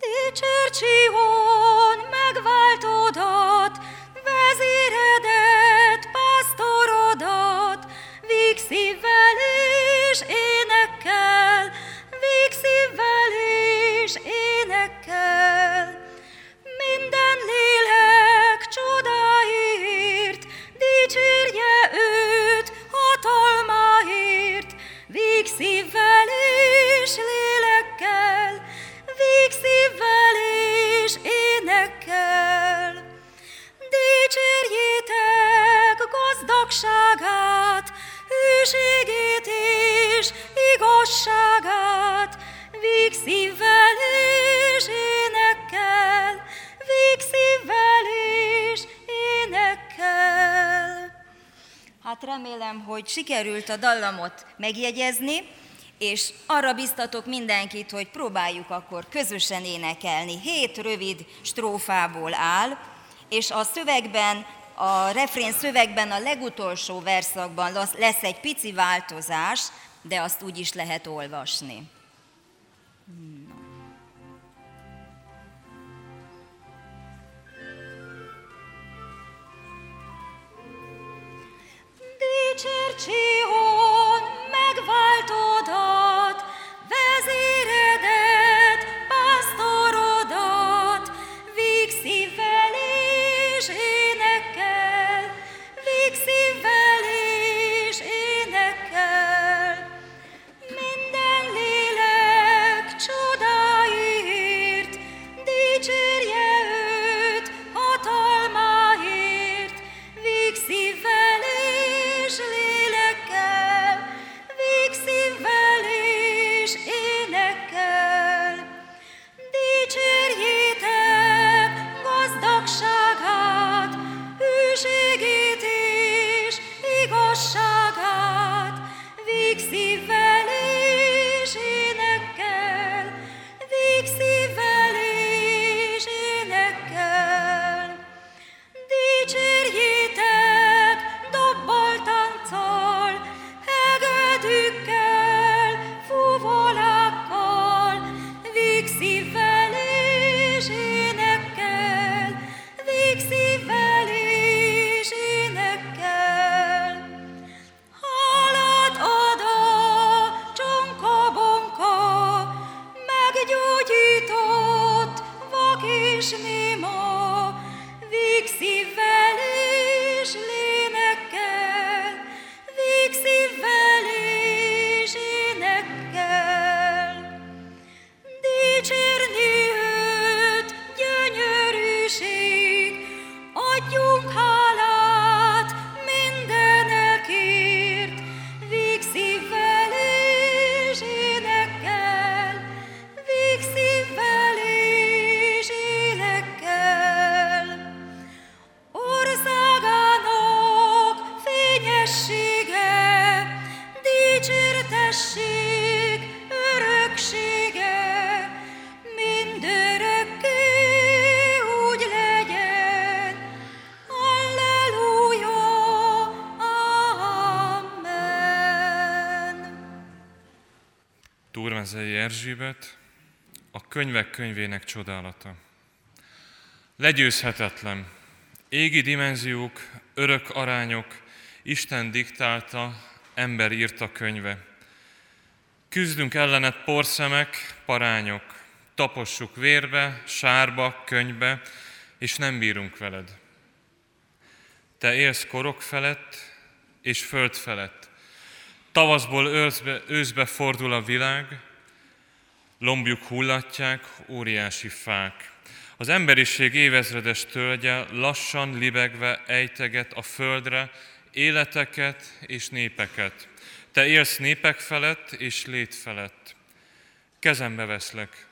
Dicsércsion megváltodat, vezéredet, pásztorodat, vígszívvel és énekkel, vígszívvel és énekkel. Gazdagságát, hűségét és igazságát, vígszívvel és énekkel, vígszívvel és énekkel. Hát remélem, hogy sikerült a dallamot megjegyezni, és arra biztatok mindenkit, hogy próbáljuk akkor közösen énekelni. Hét rövid strófából áll, és a szövegben A refrén szövegben a legutolsó verszakban lesz egy pici változás, de azt úgy is lehet olvasni. Dicsércsion Erzsébet, a könyvek könyvének csodálata. Legyőzhetetlen, égi dimenziók, örök arányok, Isten diktálta, ember írta könyve. Küzdünk ellenet porszemek, parányok, tapossuk vérbe, sárba, könybe, és nem bírunk veled. Te élsz korok felett és föld felett. Tavaszból őszbe, őszbe fordul a világ, lombjuk hullatják óriási fák. Az emberiség évezredes tölgye lassan libegve ejteget a földre életeket és népeket. Te élsz népek felett és lét felett. Kezembe veszlek,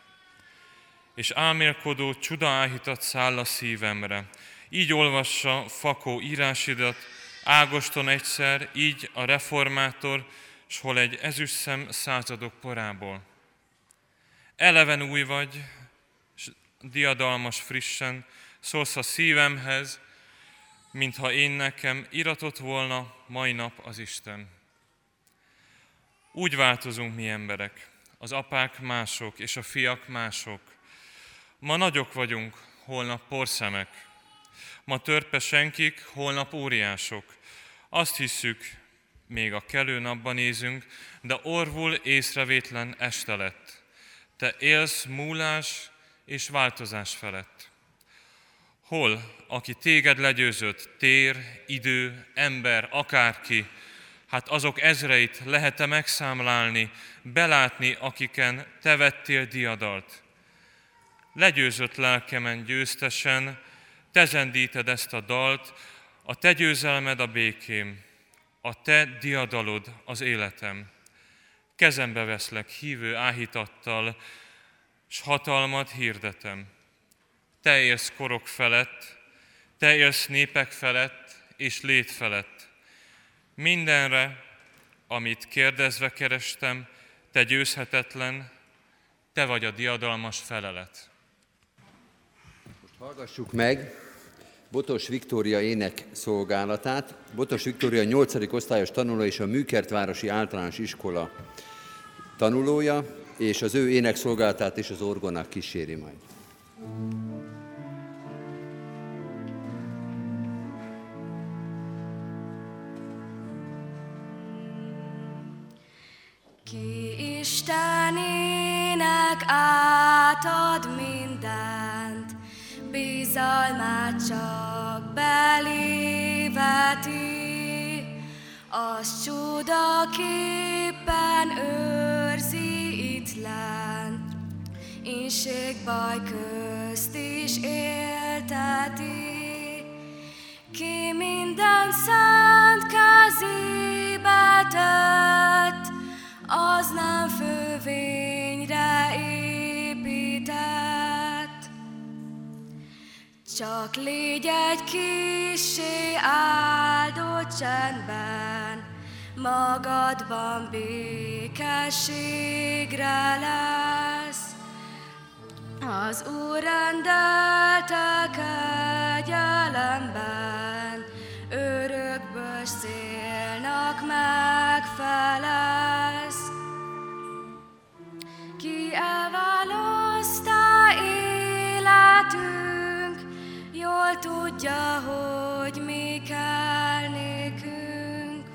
és álmélkodó csuda áhítat száll a szívemre. Így olvassa Fakó írásidat, Ágoston egyszer, így a reformátor, s hol egy ezüstszem századok porából. Eleven új vagy, s diadalmas frissen, szólsz a szívemhez, mintha én nekem iratott volna mai nap az Isten. Úgy változunk mi emberek, az apák mások, és a fiak mások. Ma nagyok vagyunk, holnap porszemek. Ma törpe senkik, holnap óriások. Azt hisszük, még a kelő napban nézünk, de orvul észrevétlen este lett. Te élsz múlás és változás felett. Hol, aki téged legyőzött, tér, idő, ember, akárki, hát azok ezreit lehet-e megszámlálni, belátni, akiken te vettél diadalt. Legyőzött lelkemen győztesen, te zendíted ezt a dalt, a te győzelmed a békém, a te diadalod az életem. Kezembe veszlek hívő áhítattal, s hatalmat hirdetem. Te élsz korok felett, te élsz népek felett és lét felett. Mindenre, amit kérdezve kerestem, te győzhetetlen, te vagy a diadalmas felelet. Hallgassuk meg Botos Viktória ének szolgálatát. Botos Viktória 8. osztályos tanuló és a Műkertvárosi Általános Iskola tanulója, és az ő énekszolgálatát is az orgonák kíséri majd. Ki Istenének átad mindent, bizalmát csak beléveti, az csodaképpen őrzi itt lent, inség baj közt is élteti. Ki minden szent kezébe tett, az nem Csak légy egy kisé áldott csendben, magadban békességre lesz. Az Úr rendelte kegyelemben, örökből szélnak megfelez. Ki elválasztá életünk, tudja, hogy mi kell nékünk.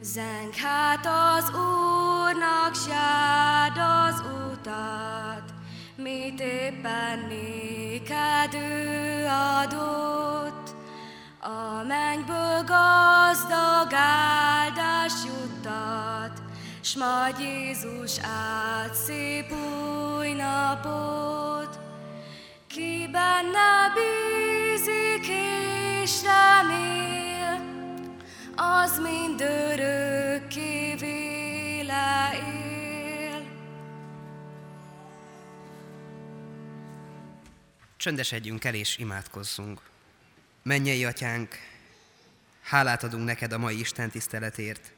Zeng hát az Úrnak, sárd az utat, mit éppen néked ő adott. A mennyből gazdag áldás juttat, s majd Jézus át szép új napot. Ki benne bízik és remél, az mind örökké véle él. Csöndesedjünk el és imádkozzunk. Mennyei atyánk, hálát adunk neked a mai Isten tiszteletért.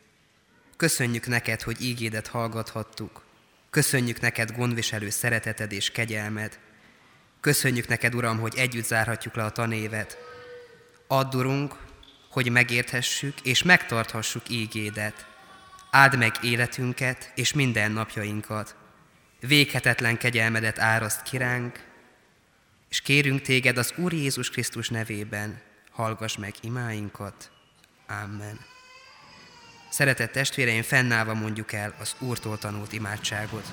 Köszönjük neked, hogy ígédet hallgathattuk. Köszönjük neked gondviselő szereteted és kegyelmed. Köszönjük neked, Uram, hogy együtt zárhatjuk le a tanévet. Add, Urunk, hogy megérthessük és megtarthassuk ígédet. Áld meg életünket és minden napjainkat. Véghetetlen kegyelmedet áraszt kiránk, és kérünk téged az Úr Jézus Krisztus nevében, hallgass meg imáinkat. Amen. Szeretett testvéreim, fennállva mondjuk el az Úrtól tanult imádságot.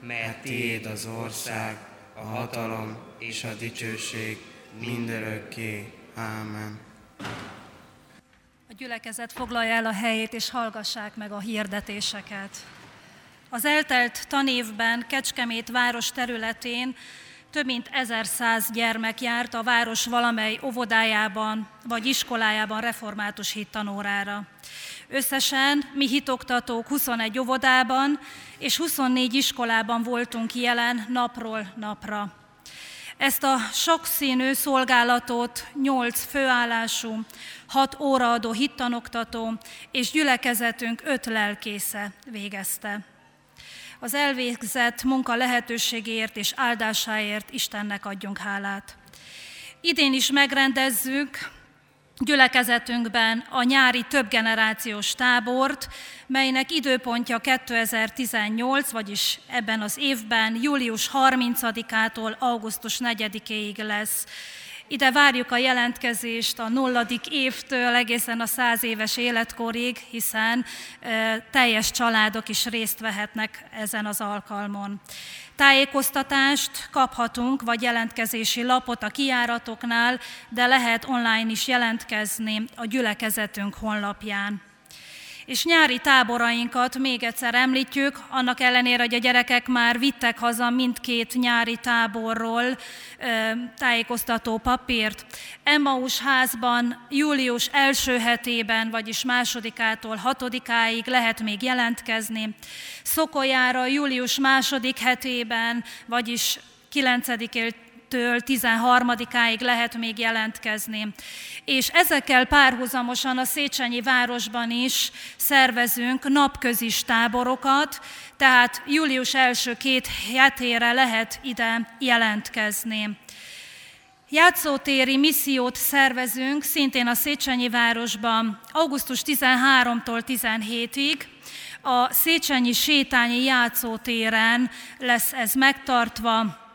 mert tiéd az ország, a hatalom és a dicsőség mindörökké. Ámen. A gyülekezet foglalja el a helyét, és hallgassák meg a hirdetéseket. Az eltelt tanévben Kecskemét város területén több mint 1100 gyermek járt a város valamely óvodájában vagy iskolájában református hittanórára. Összesen mi hitoktatók 21 óvodában és 24 iskolában voltunk jelen napról napra. Ezt a sokszínű szolgálatot 8 főállású, 6 óraadó hittanoktató és gyülekezetünk 5 lelkésze végezte. Az elvégzett munka lehetőségéért és áldásáért Istennek adjunk hálát. Idén is megrendezzük gyülekezetünkben a nyári többgenerációs tábort, melynek időpontja 2018, vagyis ebben az évben július 30-ától augusztus 4-ig lesz. Ide várjuk a jelentkezést a nulladik évtől egészen a száz éves életkorig, hiszen teljes családok is részt vehetnek ezen az alkalmon. Tájékoztatást kaphatunk, vagy jelentkezési lapot a kiáratoknál, de lehet online is jelentkezni a gyülekezetünk honlapján. És nyári táborainkat még egyszer említjük, annak ellenére, hogy a gyerekek már vittek haza mindkét nyári táborról tájékoztató papírt. Emmaus házban július első hetében, vagyis másodikától hatodikáig lehet még jelentkezni. Szokolyára július második hetében, vagyis 9 től 13-áig lehet még jelentkezni. És ezekkel párhuzamosan a Széchenyi városban is szervezünk napközis táborokat, tehát július első két hetére lehet ide jelentkezni. Játszótéri missziót szervezünk szintén a Széchenyi városban augusztus 13-tól 17-ig. A Széchenyi sétányi játszótéren lesz ez megtartva,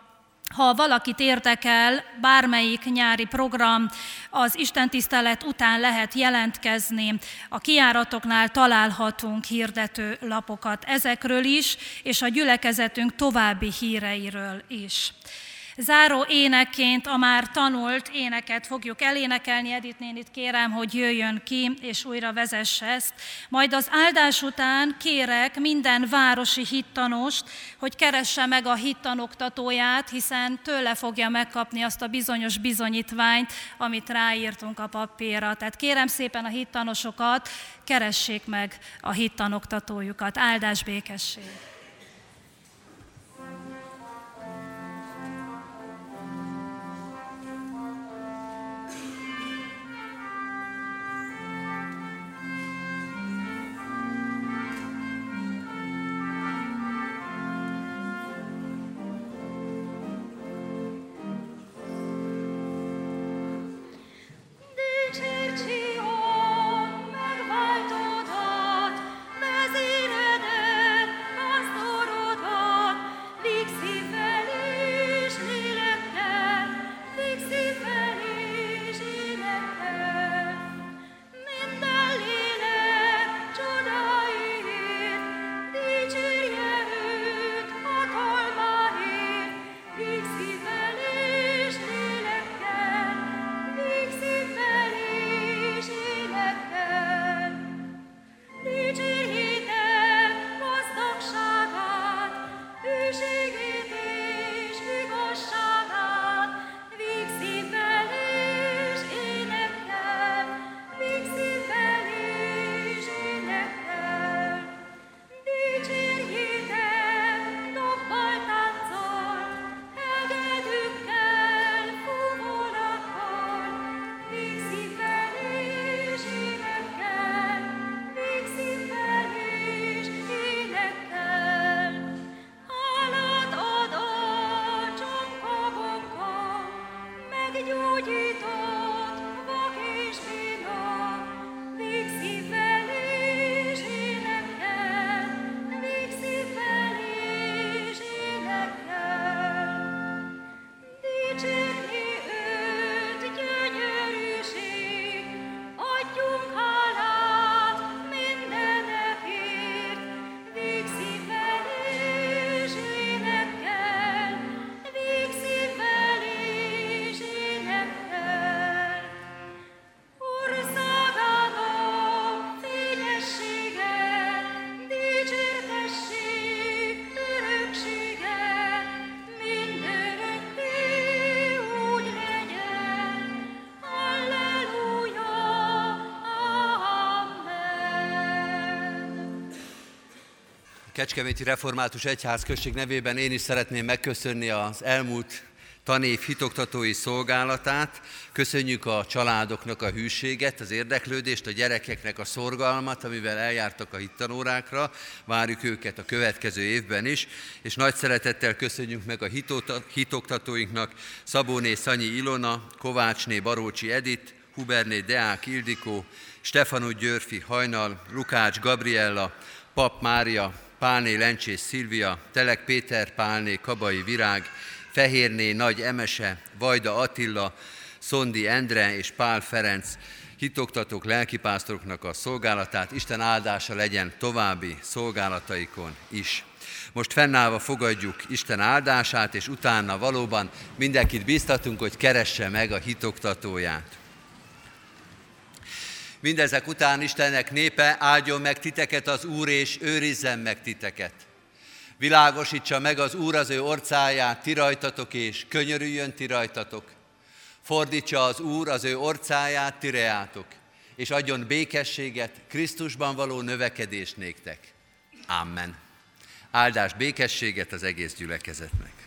ha valakit érdekel, bármelyik nyári program, az istentisztelet után lehet jelentkezni. A kiáratoknál találhatunk hirdető lapokat ezekről is, és a gyülekezetünk további híreiről is. Záró énekként a már tanult éneket fogjuk elénekelni. Edith nénit kérem, hogy jöjjön ki, és újra vezesse ezt. Majd az áldás után kérek minden városi hittanost, hogy keresse meg a hittanoktatóját, hiszen tőle fogja megkapni azt a bizonyos bizonyítványt, amit ráírtunk a papírra. Tehát kérem szépen a hittanosokat, keressék meg a hittanoktatójukat. Áldás békesség! Kecskeméti Református Egyház község nevében én is szeretném megköszönni az elmúlt tanév hitoktatói szolgálatát. Köszönjük a családoknak a hűséget, az érdeklődést, a gyerekeknek a szorgalmat, amivel eljártak a hittanórákra. Várjuk őket a következő évben is, és nagy szeretettel köszönjük meg a hitoktatóinknak Szabóné Szanyi Ilona, Kovácsné Barócsi Edit, Huberné Deák Ildikó, Stefano Györfi Hajnal, Lukács Gabriella, Pap Mária, Pálné Lencsés Szilvia, Telek Péter Pálné Kabai Virág, Fehérné Nagy Emese, Vajda Attila, Szondi Endre és Pál Ferenc hitoktatók, lelkipásztoroknak a szolgálatát. Isten áldása legyen további szolgálataikon is. Most fennállva fogadjuk Isten áldását, és utána valóban mindenkit biztatunk, hogy keresse meg a hitoktatóját. Mindezek után Istennek népe áldjon meg titeket az Úr, és őrizzen meg titeket. Világosítsa meg az Úr az ő orcáját ti rajtatok, és könyörüljön ti rajtatok. Fordítsa az Úr az ő orcáját ti reátok, és adjon békességet, Krisztusban való növekedést néktek. Amen. Áldás békességet az egész gyülekezetnek.